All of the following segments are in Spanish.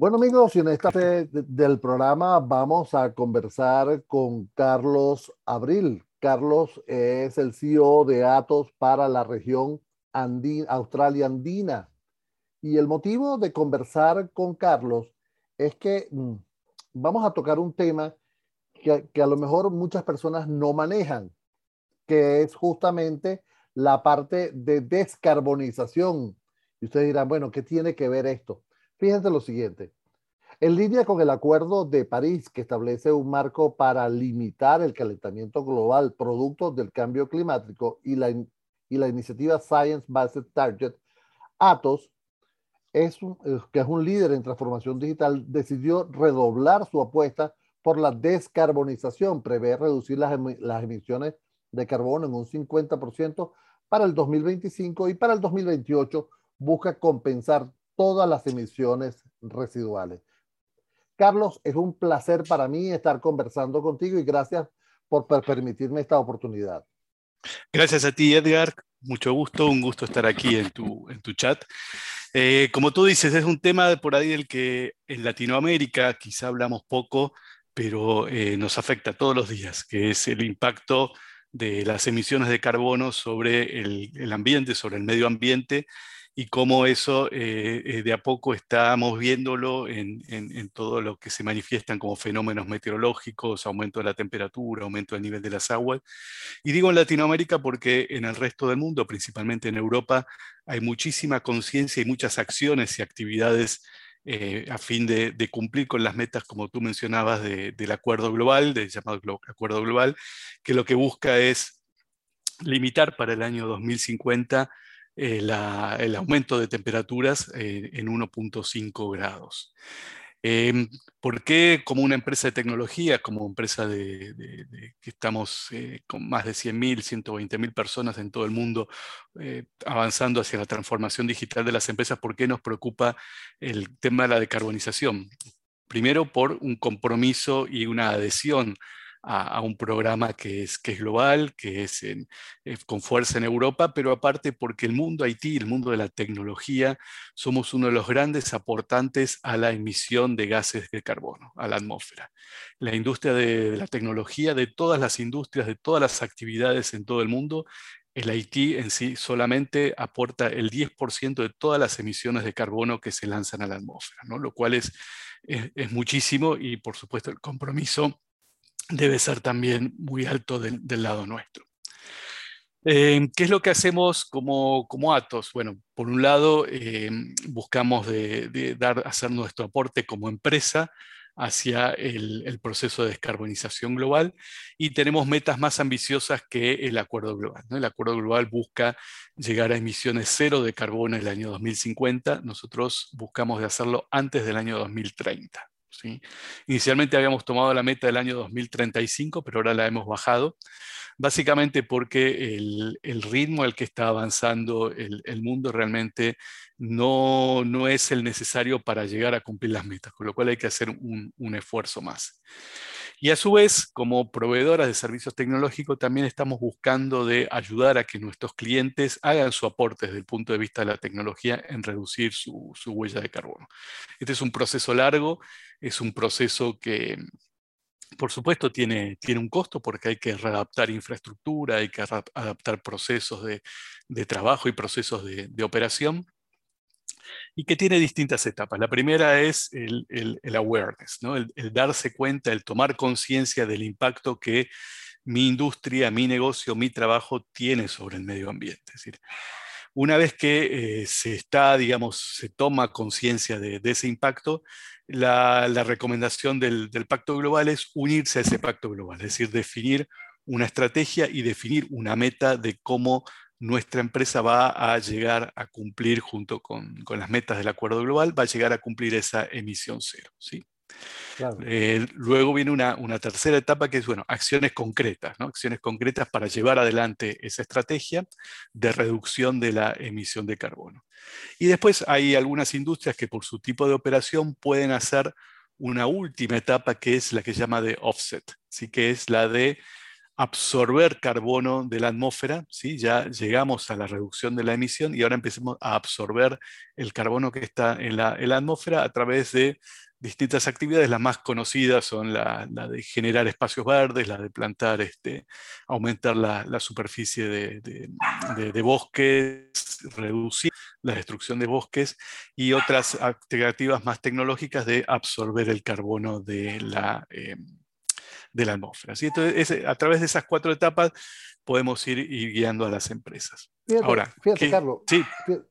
Bueno amigos, en esta del programa vamos a conversar con Carlos Abril. Carlos es el CEO de Atos para la región Australia Andina. Y el motivo de conversar con Carlos es que mm, vamos a tocar un tema que, que a lo mejor muchas personas no manejan, que es justamente la parte de descarbonización. Y ustedes dirán, bueno, ¿qué tiene que ver esto? Fíjense lo siguiente. En línea con el Acuerdo de París, que establece un marco para limitar el calentamiento global producto del cambio climático y la, y la iniciativa Science Based Target, Atos, es eh, que es un líder en transformación digital, decidió redoblar su apuesta por la descarbonización, prevé reducir las, las emisiones de carbono en un 50% para el 2025 y para el 2028 busca compensar todas las emisiones residuales. Carlos, es un placer para mí estar conversando contigo y gracias por permitirme esta oportunidad. Gracias a ti, Edgar. Mucho gusto, un gusto estar aquí en tu, en tu chat. Eh, como tú dices, es un tema por ahí del que en Latinoamérica quizá hablamos poco, pero eh, nos afecta todos los días, que es el impacto de las emisiones de carbono sobre el, el ambiente, sobre el medio ambiente y cómo eso eh, eh, de a poco estamos viéndolo en, todo lo que se manifiestan como fenómenos meteorológicos, aumento de la temperatura, aumento del nivel de las aguas. Y digo en Latinoamérica porque en el resto del mundo, principalmente en Europa, hay muchísima conciencia y muchas acciones y actividades eh, a fin de, cumplir con las metas, como tú mencionabas, del acuerdo global, del llamado acuerdo global, que lo que busca es limitar para el año 2050 eh, el aumento de temperaturas eh, en 1.5 grados. Em, ¿Por qué como una empresa de tecnología, como empresa de, que estamos eh, con más de 100.000, 120.000 personas en todo el mundo avanzando hacia la transformación digital de las empresas, por qué nos preocupa el tema de la decarbonización? Primero por un compromiso y una adhesión a, un programa que es, que es global, que es con fuerza en Europa, pero aparte porque el mundo Haití, el mundo de la tecnología, somos uno de los grandes aportantes a la emisión de gases de carbono, a la atmósfera. La industria de, la tecnología, de todas las industrias, de todas las actividades en todo el mundo, el Haití en sí solamente aporta el 10% de todas las emisiones de carbono que se lanzan a la atmósfera, ¿no? lo cual es, es muchísimo y por supuesto el compromiso debe ser también muy alto del, lado nuestro. Eh, ¿Qué es lo que hacemos como, Atos? Bueno, por un lado, eh, buscamos de, hacer nuestro aporte como empresa hacia el, proceso de descarbonización global y tenemos metas más ambiciosas que el acuerdo global. El acuerdo global busca llegar a emisiones cero de carbono en el año 2050. Nosotros buscamos de hacerlo antes del año 2030. Inicialmente habíamos tomado la meta del año 2035, pero ahora la hemos bajado, básicamente porque el, ritmo al que está avanzando el, mundo realmente no, no, es el necesario para llegar a cumplir las metas, con lo cual hay que hacer un, un esfuerzo más. Y a su vez, como proveedoras de servicios tecnológicos, también estamos buscando de ayudar a que nuestros clientes hagan su aporte desde el punto de vista de la tecnología en reducir su, huella de carbono. Este es un proceso largo, es un proceso que, por supuesto, tiene, tiene un costo porque hay que readaptar infraestructura, hay que adaptar procesos de, trabajo y procesos de, de operación y que tiene distintas etapas. La primera es el, awareness, ¿no? el, darse cuenta, el tomar conciencia del impacto que mi industria, mi negocio, mi trabajo tiene sobre el medio ambiente. Es decir, una vez que eh, se está, digamos, se toma conciencia de, ese impacto, la, recomendación del, del, pacto global es unirse a ese pacto global, es decir, definir una estrategia y definir una meta de cómo nuestra empresa va a llegar a cumplir junto con, las metas del acuerdo global, va a llegar a cumplir esa emisión cero. ¿sí? Eh, luego viene una, tercera etapa que es, bueno, acciones concretas, ¿no? acciones concretas para llevar adelante esa estrategia de reducción de la emisión de carbono. Y después hay algunas industrias que por su tipo de operación pueden hacer una última etapa que es la que se llama de offset, ¿sí? que es la de absorber carbono de la atmósfera, ¿sí? ya llegamos a la reducción de la emisión y ahora empecemos a absorber el carbono que está en la, atmósfera a través de distintas actividades. Las más conocidas son la, de generar espacios verdes, la de plantar, este, aumentar la, superficie de, bosques, reducir la destrucción de bosques y otras alternativas más tecnológicas de absorber el carbono de la... Em, de la atmósfera. Entonces, a través de esas cuatro etapas podemos ir, guiando a las empresas. Fíjate, Ahora, fíjate Carlos, sí.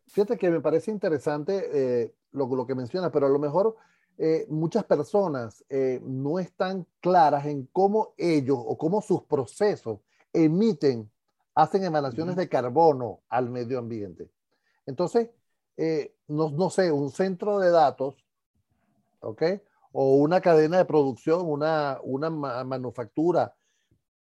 fíjate que me parece interesante eh, lo, lo, que mencionas, pero a lo mejor eh, muchas personas eh, no están claras en cómo ellos o cómo sus procesos emiten, hacen emanaciones de carbono al medio ambiente. Entonces, no, no sé, un centro de datos, ¿ok? O una cadena de producción, una, una manufactura,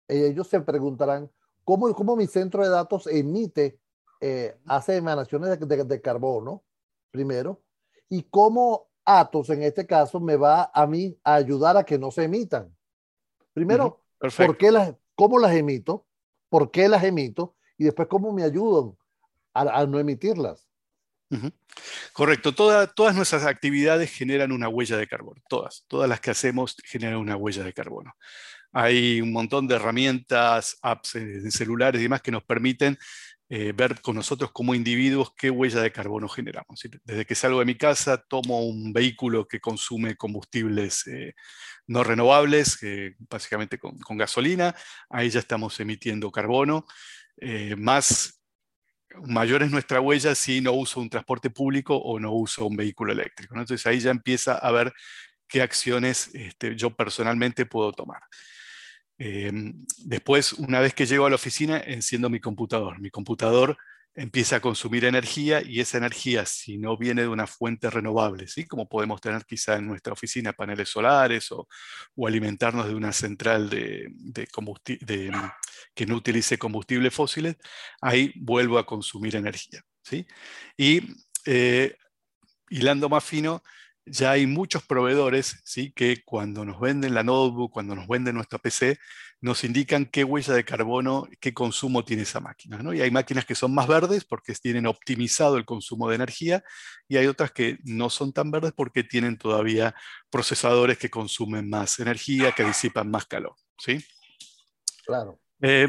ellos se preguntarán, ¿cómo, cómo mi centro de datos emite, eh, hace emanaciones de, carbono, primero? ¿Y cómo Atos, en este caso, me va a mí a ayudar a que no se emitan? Primero, ¿por qué las, ¿cómo las emito? ¿Por qué las emito? Y después, ¿cómo me ayudan a no emitirlas? Correcto, todas nuestras actividades generan una huella de carbono, todas, todas las que hacemos generan una huella de carbono. Hay un montón de herramientas, apps en celulares y demás que nos permiten eh, ver con nosotros como individuos qué huella de carbono generamos. Desde que salgo de mi casa, tomo un vehículo que consume combustibles eh, no renovables, básicamente con, gasolina, ahí ya estamos emitiendo carbono. Eh, más mayor es nuestra huella si no uso un transporte público o no uso un vehículo eléctrico. Entonces ahí ya empieza a ver qué acciones este, yo personalmente puedo tomar. Em, después, una vez que llego a la oficina, enciendo mi computador. Mi computador empieza a consumir energía y esa energía, si no viene de una fuente renovable, ¿sí? como podemos tener quizá en nuestra oficina paneles solares o, alimentarnos de una central de, que no utilice combustibles fósiles, ahí vuelvo a consumir energía. ¿sí? Y eh, hilando más fino, ya hay muchos proveedores ¿sí? que cuando nos venden la notebook, cuando nos venden nuestra PC, nos indican qué huella de carbono, qué consumo tiene esa máquina. ¿no? Y hay máquinas que son más verdes porque tienen optimizado el consumo de energía y hay otras que no son tan verdes porque tienen todavía procesadores que consumen más energía, que disipan más calor. ¿sí? Claro. Eh,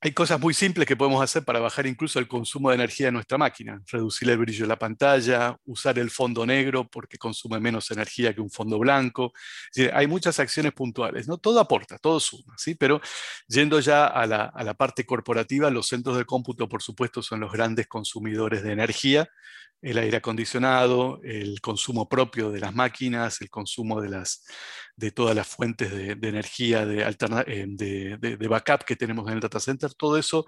hay cosas muy simples que podemos hacer para bajar incluso el consumo de energía de nuestra máquina. Reducir el brillo de la pantalla, usar el fondo negro porque consume menos energía que un fondo blanco. hay muchas acciones puntuales. ¿no? Todo aporta, todo suma. ¿sí? Pero yendo ya a la, a la parte corporativa, los centros de cómputo, por supuesto, son los grandes consumidores de energía el aire acondicionado, el consumo propio de las máquinas, el consumo de, las, de todas las fuentes de, energía eh, de, de, backup que tenemos en el data center, todo eso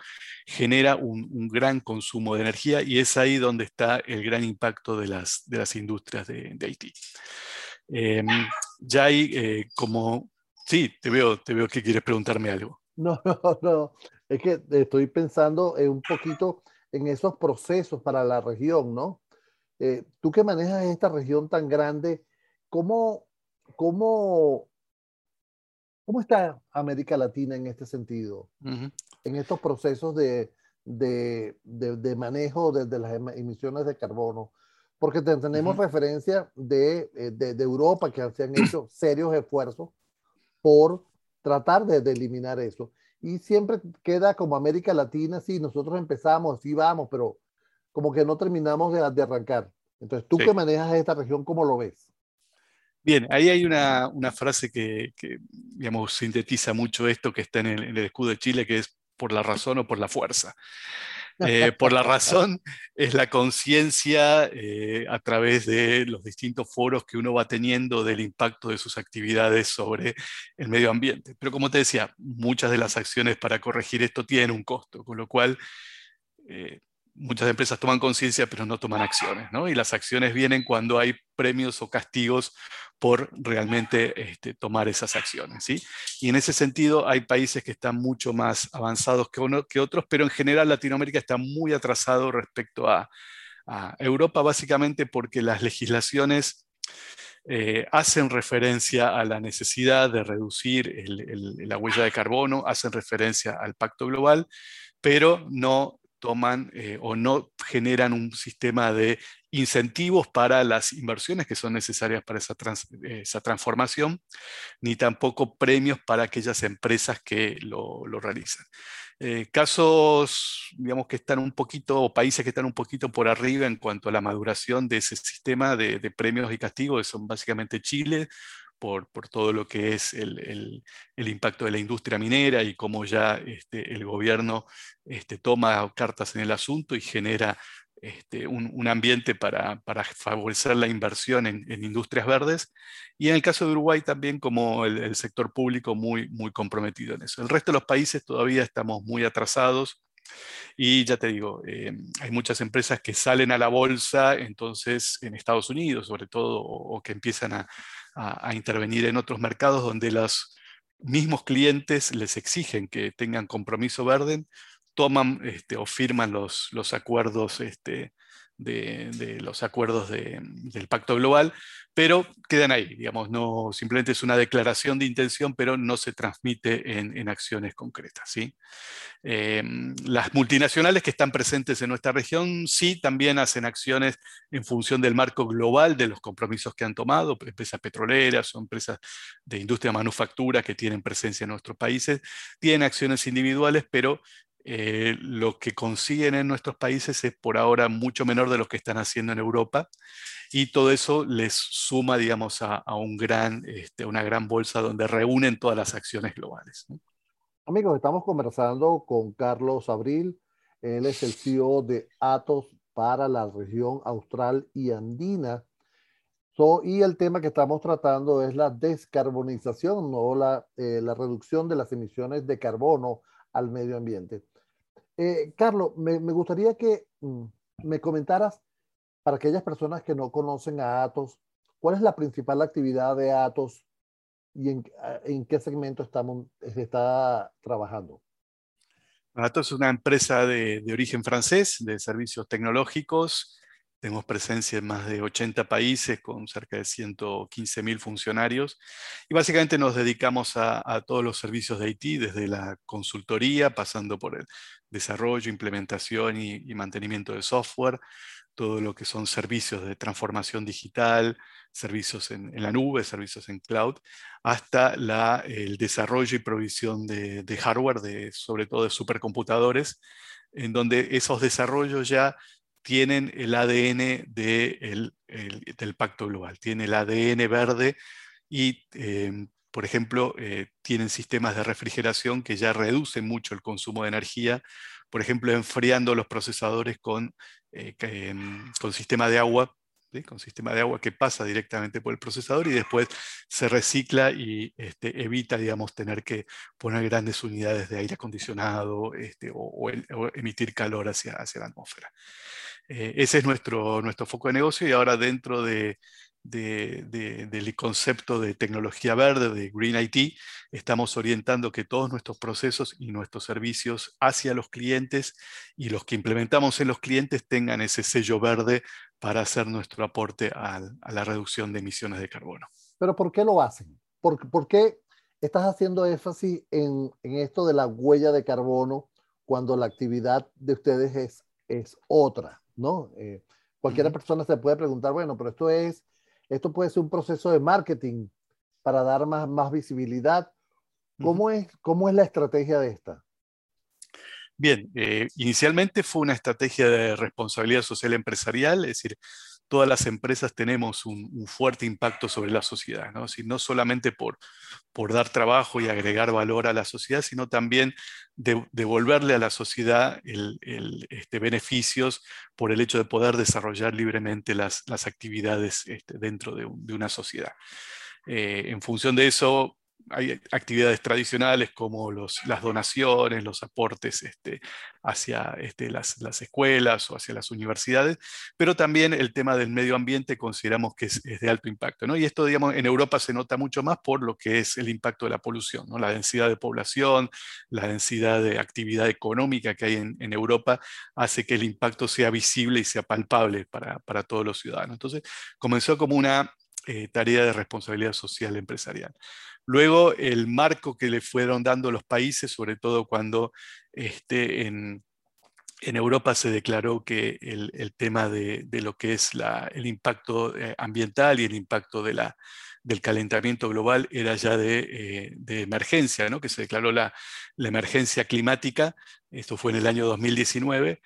genera un, gran consumo de energía y es ahí donde está el gran impacto de las, de las industrias de, Haití. Em, ya hay eh, como... Sí, te veo, te veo que quieres preguntarme algo. No, no, no. Es que estoy pensando un poquito en esos procesos para la región, ¿no? Eh, tú que manejas esta región tan grande, ¿cómo, cómo, cómo está América Latina en este sentido? En estos procesos de, de, de, manejo de, las em, emisiones de carbono. Porque tenemos referencia eh, de, de, Europa que se han hecho serios esfuerzos por tratar de, eliminar eso. Y siempre queda como América Latina, sí, nosotros empezamos, sí vamos, pero como que no terminamos de, arrancar. Entonces, tú que manejas esta región, ¿cómo lo ves? Bien, ahí hay una, una frase que, que, digamos, sintetiza mucho esto que está en el, escudo de Chile, que es por la razón o por la fuerza. Eh, por la razón es la conciencia eh, a través de los distintos foros que uno va teniendo del impacto de sus actividades sobre el medio ambiente. Pero como te decía, muchas de las acciones para corregir esto tienen un costo, con lo cual eh, muchas empresas toman conciencia pero no toman acciones, ¿no? Y las acciones vienen cuando hay premios o castigos por realmente este, tomar esas acciones, ¿sí? Y en ese sentido hay países que están mucho más avanzados que, uno, que otros, pero en general Latinoamérica está muy atrasado respecto a, Europa, básicamente porque las legislaciones eh, hacen referencia a la necesidad de reducir la huella de carbono, hacen referencia al pacto global, pero no toman eh, o no generan un sistema de incentivos para las inversiones que son necesarias para esa, esa transformación, ni tampoco premios para aquellas empresas que lo, lo realizan. Eh, casos, digamos, que están un poquito, o países que están un poquito por arriba en cuanto a la maduración de ese sistema de, de premios y castigos, son básicamente Chile, por, todo lo que es el, impacto de la industria minera y cómo ya este, el gobierno este, toma cartas en el asunto y genera este, un, ambiente para, favorecer la inversión en, industrias verdes. Y en el caso de Uruguay también como el, sector público muy, muy comprometido en eso. El resto de los países todavía estamos muy atrasados. Y ya te digo, eh, hay muchas empresas que salen a la bolsa, entonces en Estados Unidos sobre todo, o que empiezan a, a, intervenir en otros mercados donde los mismos clientes les exigen que tengan compromiso verde, toman este, o firman los, los acuerdos este, de, los acuerdos del Pacto Global, pero quedan ahí, digamos, no, simplemente es una declaración de intención, pero no se transmite en, acciones concretas. ¿sí? Em, las multinacionales que están presentes en nuestra región sí también hacen acciones en función del marco global de los compromisos que han tomado, empresas petroleras o empresas de industria manufactura que tienen presencia en nuestros países, tienen acciones individuales, pero eh, lo que consiguen en nuestros países es por ahora mucho menor de lo que están haciendo en Europa y todo eso les suma, digamos, a, un gran, este, una gran bolsa donde reúnen todas las acciones globales. Amigos, estamos conversando con Carlos Abril. Él es el CEO de Atos para la región austral y andina. y el tema que estamos tratando es la descarbonización o la, eh, la reducción de las emisiones de carbono al medio ambiente. Eh, Carlos, me, gustaría que mm, me comentaras para aquellas personas que no conocen a Atos, ¿cuál es la principal actividad de Atos y en, qué segmento estamos, está trabajando? Atos es una empresa de origen francés, de servicios tecnológicos, tenemos presencia en más de 80 países con cerca de 115 mil funcionarios y básicamente nos dedicamos a, todos los servicios de IT, desde la consultoría, pasando por el desarrollo, implementación y, mantenimiento de software, todo lo que son servicios de transformación digital, servicios en, la nube, servicios en cloud, hasta la, el desarrollo y provisión de, de hardware, de, sobre todo de supercomputadores, en donde esos desarrollos ya tienen el ADN del Pacto Global, tiene el ADN verde y, em, por ejemplo, eh, tienen sistemas de refrigeración que ya reducen mucho el consumo de energía, por ejemplo, enfriando los procesadores con, eh, em, con sistema de agua con sistema de agua que pasa directamente por el procesador y después se recicla y este, evita, digamos, tener que poner grandes unidades de aire acondicionado este, o, emitir calor hacia, hacia la atmósfera. Eh, ese es nuestro, nuestro foco de negocio y ahora dentro de, del concepto de tecnología verde, de Green IT, estamos orientando que todos nuestros procesos y nuestros servicios hacia los clientes y los que implementamos en los clientes tengan ese sello verde para hacer nuestro aporte a, la reducción de emisiones de carbono. Pero ¿por qué lo hacen? ¿Por, por qué estás haciendo énfasis en, en, esto de la huella de carbono cuando la actividad de ustedes es, es otra? ¿No? Eh, cualquier persona se puede preguntar, bueno, pero esto es, esto puede ser un proceso de marketing para dar más, más visibilidad. ¿Cómo, es, ¿Cómo es la estrategia de esta? Bien, eh, inicialmente fue una estrategia de responsabilidad social empresarial, es decir, todas las empresas tenemos un, fuerte impacto sobre la sociedad, ¿no? no solamente por, por dar trabajo y agregar valor a la sociedad, sino también devolverle a la sociedad este, beneficios por el hecho de poder desarrollar libremente las, actividades este, dentro de, de, una sociedad. Eh, en función de eso, hay actividades tradicionales como los, las donaciones, los aportes este, hacia este, las, escuelas o hacia las universidades, pero también el tema del medio ambiente consideramos que es, de alto impacto. ¿no? Y esto, digamos, en Europa se nota mucho más por lo que es el impacto de la polución, ¿no? la densidad de población, la densidad de actividad económica que hay en, en Europa, hace que el impacto sea visible y sea palpable para, para todos los ciudadanos. Entonces, comenzó como una eh, tarea de responsabilidad social empresarial. Luego, el marco que le fueron dando los países, sobre todo cuando este, en, Europa se declaró que el, tema de, lo que es el impacto eh, ambiental y el impacto de la, del calentamiento global era ya de, eh, emergencia, ¿no? que se declaró la, la, emergencia climática, esto fue en el año 2019,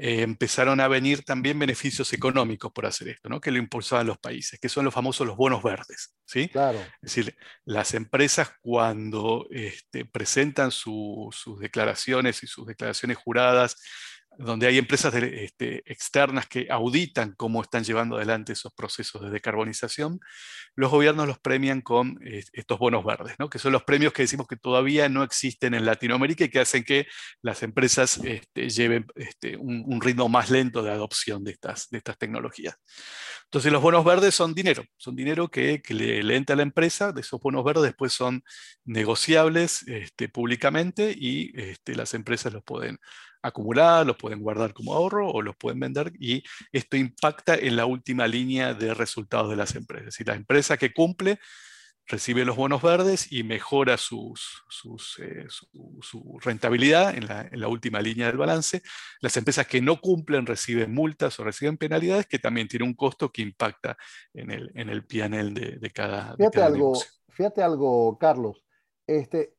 eh, empezaron a venir también beneficios económicos por hacer esto, ¿no? que lo impulsaban los países, que son los famosos los bonos verdes. ¿sí? Claro. Es decir, las empresas cuando este, presentan sus declaraciones y sus declaraciones juradas donde hay empresas este, externas que auditan cómo están llevando adelante esos procesos de decarbonización, los gobiernos los premian con eh, estos bonos verdes, que son los premios que decimos que todavía no existen en Latinoamérica y que hacen que las empresas este, lleven este, un, ritmo más lento de adopción de estas, de estas tecnologías. Entonces los bonos verdes son dinero, son dinero que, le, le, entra a la empresa, de esos bonos verdes después son negociables públicamente y las empresas los pueden acumular, los pueden guardar como ahorro o los pueden vender y esto impacta en la última línea de resultados de las empresas. Si la empresa que cumple recibe los bonos verdes y mejora sus, eh, su, rentabilidad en la, última línea del balance. Las empresas que no cumplen reciben multas o reciben penalidades, que también tiene un costo que impacta en el, en el PNL de, cada, fíjate algo, Fíjate algo, Carlos. Este,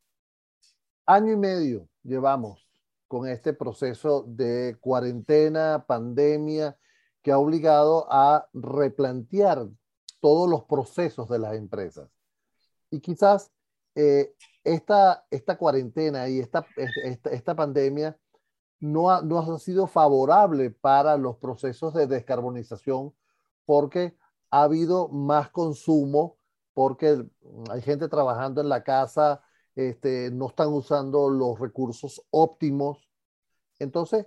año y medio llevamos con este proceso de cuarentena, pandemia, que ha obligado a replantear todos los procesos de las empresas. Y quizás eh, esta, esta cuarentena y esta, esta, pandemia no ha, no ha sido favorable para los procesos de descarbonización porque ha habido más consumo, porque hay gente trabajando en la casa, este, no están usando los recursos óptimos. Entonces,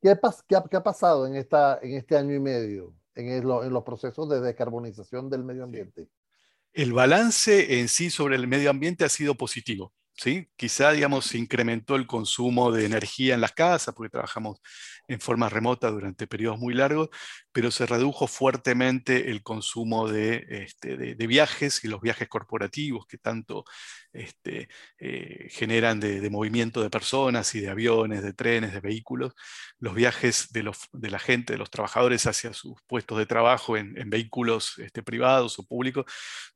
¿qué, ha, pasado en, esta, en este año y medio en, en los procesos de descarbonización del medio ambiente? El balance en sí sobre el medio ambiente ha sido positivo. ¿Sí? Quizá, digamos, se incrementó el consumo de energía en las casas, porque trabajamos en forma remota durante periodos muy largos, pero se redujo fuertemente el consumo de, este, viajes y los viajes corporativos que tanto este, eh, generan de, movimiento de personas y de aviones, de trenes, de vehículos. Los viajes de, la gente, de los trabajadores hacia sus puestos de trabajo en, vehículos este, privados o públicos,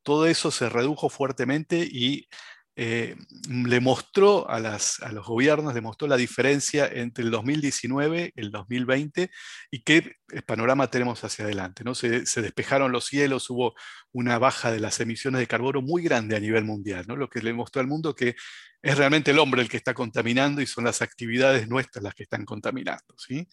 todo eso se redujo fuertemente y eh, le mostró a, las, a, los gobiernos, le mostró la diferencia entre el 2019 y el 2020 y qué panorama tenemos hacia adelante. ¿no? Se, despejaron los cielos, hubo una baja de las emisiones de carbono muy grande a nivel mundial, ¿no? lo que le mostró al mundo que es realmente el hombre el que está contaminando y son las actividades nuestras las que están contaminando. ¿sí?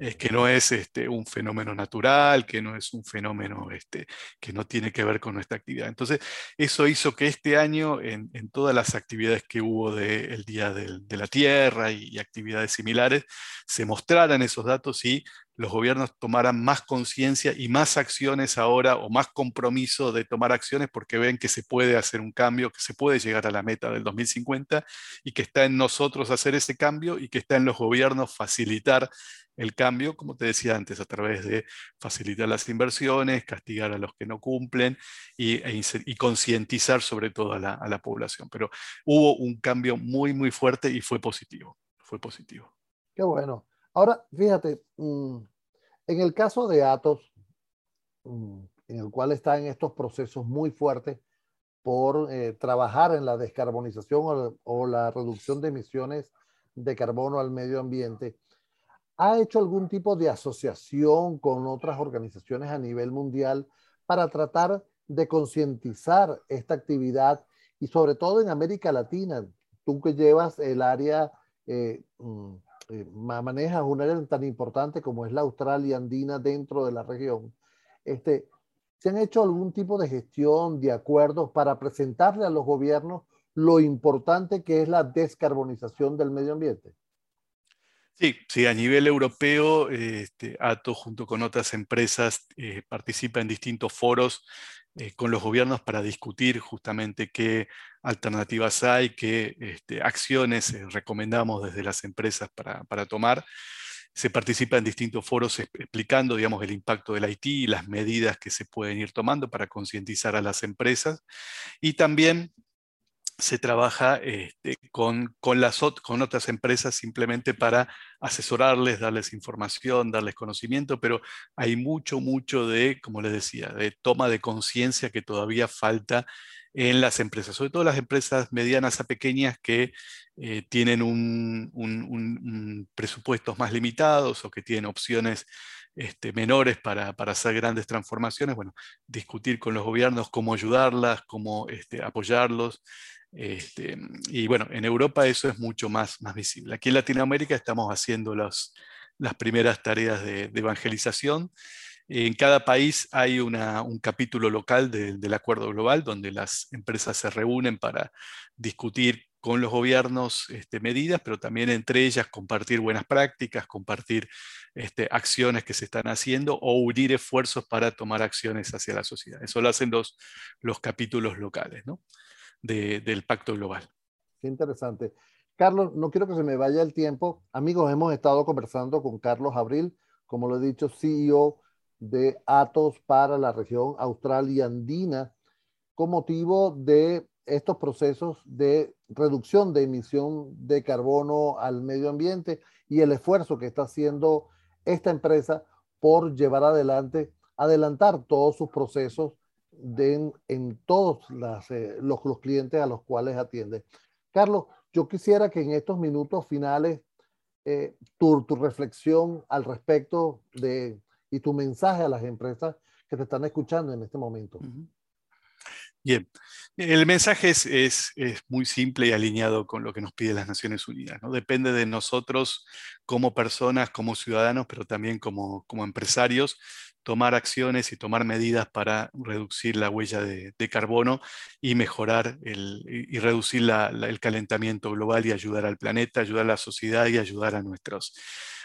Es que no es este, un fenómeno natural, que no es un fenómeno este, que no tiene que ver con nuestra actividad. Entonces, eso hizo que este año, en, todas las actividades que hubo del Día de la Tierra y, y actividades similares, se mostraran esos datos y los gobiernos tomaran más conciencia y más acciones ahora o más compromiso de tomar acciones porque ven que se puede hacer un cambio, que se puede llegar a la meta del 2050 y que está en nosotros hacer ese cambio y que está en los gobiernos facilitar el cambio, como te decía antes, a través de facilitar las inversiones, castigar a los que no cumplen y, e concientizar sobre todo a la, a la población. Pero hubo un cambio muy, muy fuerte y fue positivo, fue positivo. Qué bueno. Ahora, fíjate, mm, en el caso de Atos, mm, en el cual está en estos procesos muy fuertes por eh, trabajar en la descarbonización o, la reducción de emisiones de carbono al medio ambiente, ¿ha hecho algún tipo de asociación con otras organizaciones a nivel mundial para tratar de concientizar esta actividad y sobre todo en América Latina? Tú que llevas el área eh, mm, eh, manejas una área tan importante como es la Australia andina dentro de la región, este, ¿se han hecho algún tipo de gestión, de acuerdos para presentarle a los gobiernos lo importante que es la descarbonización del medio ambiente? Sí, sí, a nivel europeo, este, ATO junto con otras empresas eh, participa en distintos foros eh, con los gobiernos para discutir justamente qué alternativas hay, qué este, acciones eh, recomendamos desde las empresas para, tomar. se participa en distintos foros explicando, digamos, el impacto del Haití y las medidas que se pueden ir tomando para concientizar a las empresas. Y también se trabaja este, con, con, otras empresas simplemente para asesorarles, darles información, darles conocimiento, pero hay mucho, mucho de, como les decía, de toma de conciencia que todavía falta en las empresas, sobre todo las empresas medianas a pequeñas que eh, tienen un, presupuestos más limitados o que tienen opciones este, menores para, para, hacer grandes transformaciones, bueno, discutir con los gobiernos cómo ayudarlas, cómo este, apoyarlos. Este, y bueno, en Europa eso es mucho más, más visible. Aquí en Latinoamérica estamos haciendo las primeras tareas de, evangelización. En cada país hay un capítulo local del acuerdo global donde las empresas se reúnen para discutir con los gobiernos este, medidas, pero también entre ellas compartir buenas prácticas, compartir este, acciones que se están haciendo o unir esfuerzos para tomar acciones hacia la sociedad. Eso lo hacen los, los capítulos locales. ¿no? Del Pacto Global. Qué interesante. Carlos, no quiero que se me vaya el tiempo. Amigos, hemos estado conversando con Carlos Abril, como lo he dicho, CEO de Atos para la región austral y andina, con motivo de estos procesos de reducción de emisión de carbono al medio ambiente y el esfuerzo que está haciendo esta empresa por llevar adelante, adelantar todos sus procesos den en todos eh, los, los, clientes a los cuales atiende. Carlos, yo quisiera que en estos minutos finales eh, tu, tu, reflexión al respecto de y tu mensaje a las empresas que te están escuchando en este momento. Bien, el mensaje es, es, es, muy simple y alineado con lo que nos piden las Naciones Unidas. ¿no? Depende de nosotros como personas, como ciudadanos, pero también como, como empresarios, tomar acciones y tomar medidas para reducir la huella de, carbono y mejorar el, y reducir el calentamiento global y ayudar al planeta, ayudar a la sociedad y ayudar a, nuestros,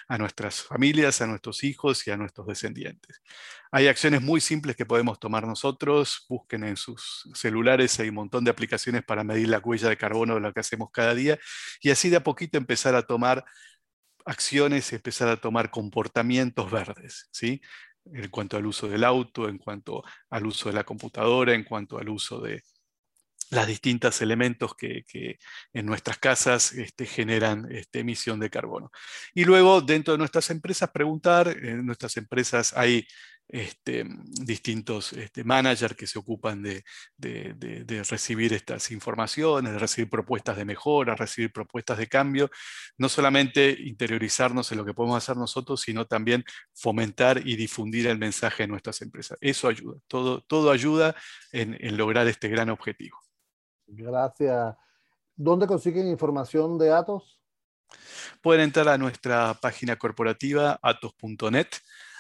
a nuestras familias, a nuestros hijos y a nuestros descendientes. Hay acciones muy simples que podemos tomar nosotros. Busquen en sus celulares, hay un montón de aplicaciones para medir la huella de carbono de lo que hacemos cada día y así de a poquito empezar a tomar acciones, empezar a tomar comportamientos verdes. ¿sí? en cuanto al uso del auto, en cuanto al uso de la computadora, en cuanto al uso de los distintos elementos que, en nuestras casas este, generan este, emisión de carbono. Y luego, dentro de nuestras empresas, preguntar, en nuestras empresas hay este, distintos managers que se ocupan de, recibir estas informaciones, de recibir propuestas de mejora, recibir propuestas de cambio, no solamente interiorizarnos en lo que podemos hacer nosotros, sino también fomentar y difundir el mensaje en nuestras empresas. Eso ayuda, todo, todo ayuda en lograr este gran objetivo. Gracias. ¿Dónde consiguen información de Atos? Pueden entrar a nuestra página corporativa atos.net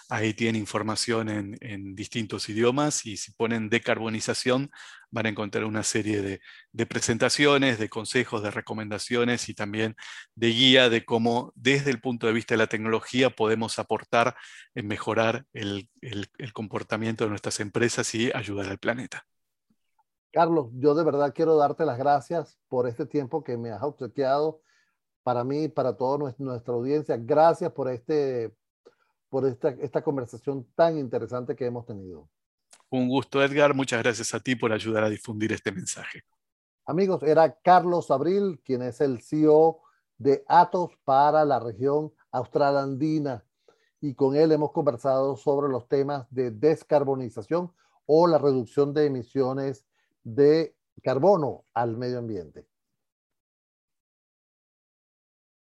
Ahí tienen información en, distintos idiomas y si ponen decarbonización van a encontrar una serie de, presentaciones, de consejos, de recomendaciones y también de guía de cómo desde el punto de vista de la tecnología podemos aportar en mejorar el, comportamiento de nuestras empresas y ayudar al planeta. Carlos, yo de verdad quiero darte las gracias por este tiempo que me has obsequiado para mí y para toda nuestra audiencia. Gracias por este por esta, esta conversación tan interesante que hemos tenido. Un gusto, Edgar. Muchas gracias a ti por ayudar a difundir este mensaje. Amigos, era Carlos Abril, quien es el CEO de Atos para la región austral andina. Y con él hemos conversado sobre los temas de descarbonización o la reducción de emisiones de carbono al medio ambiente.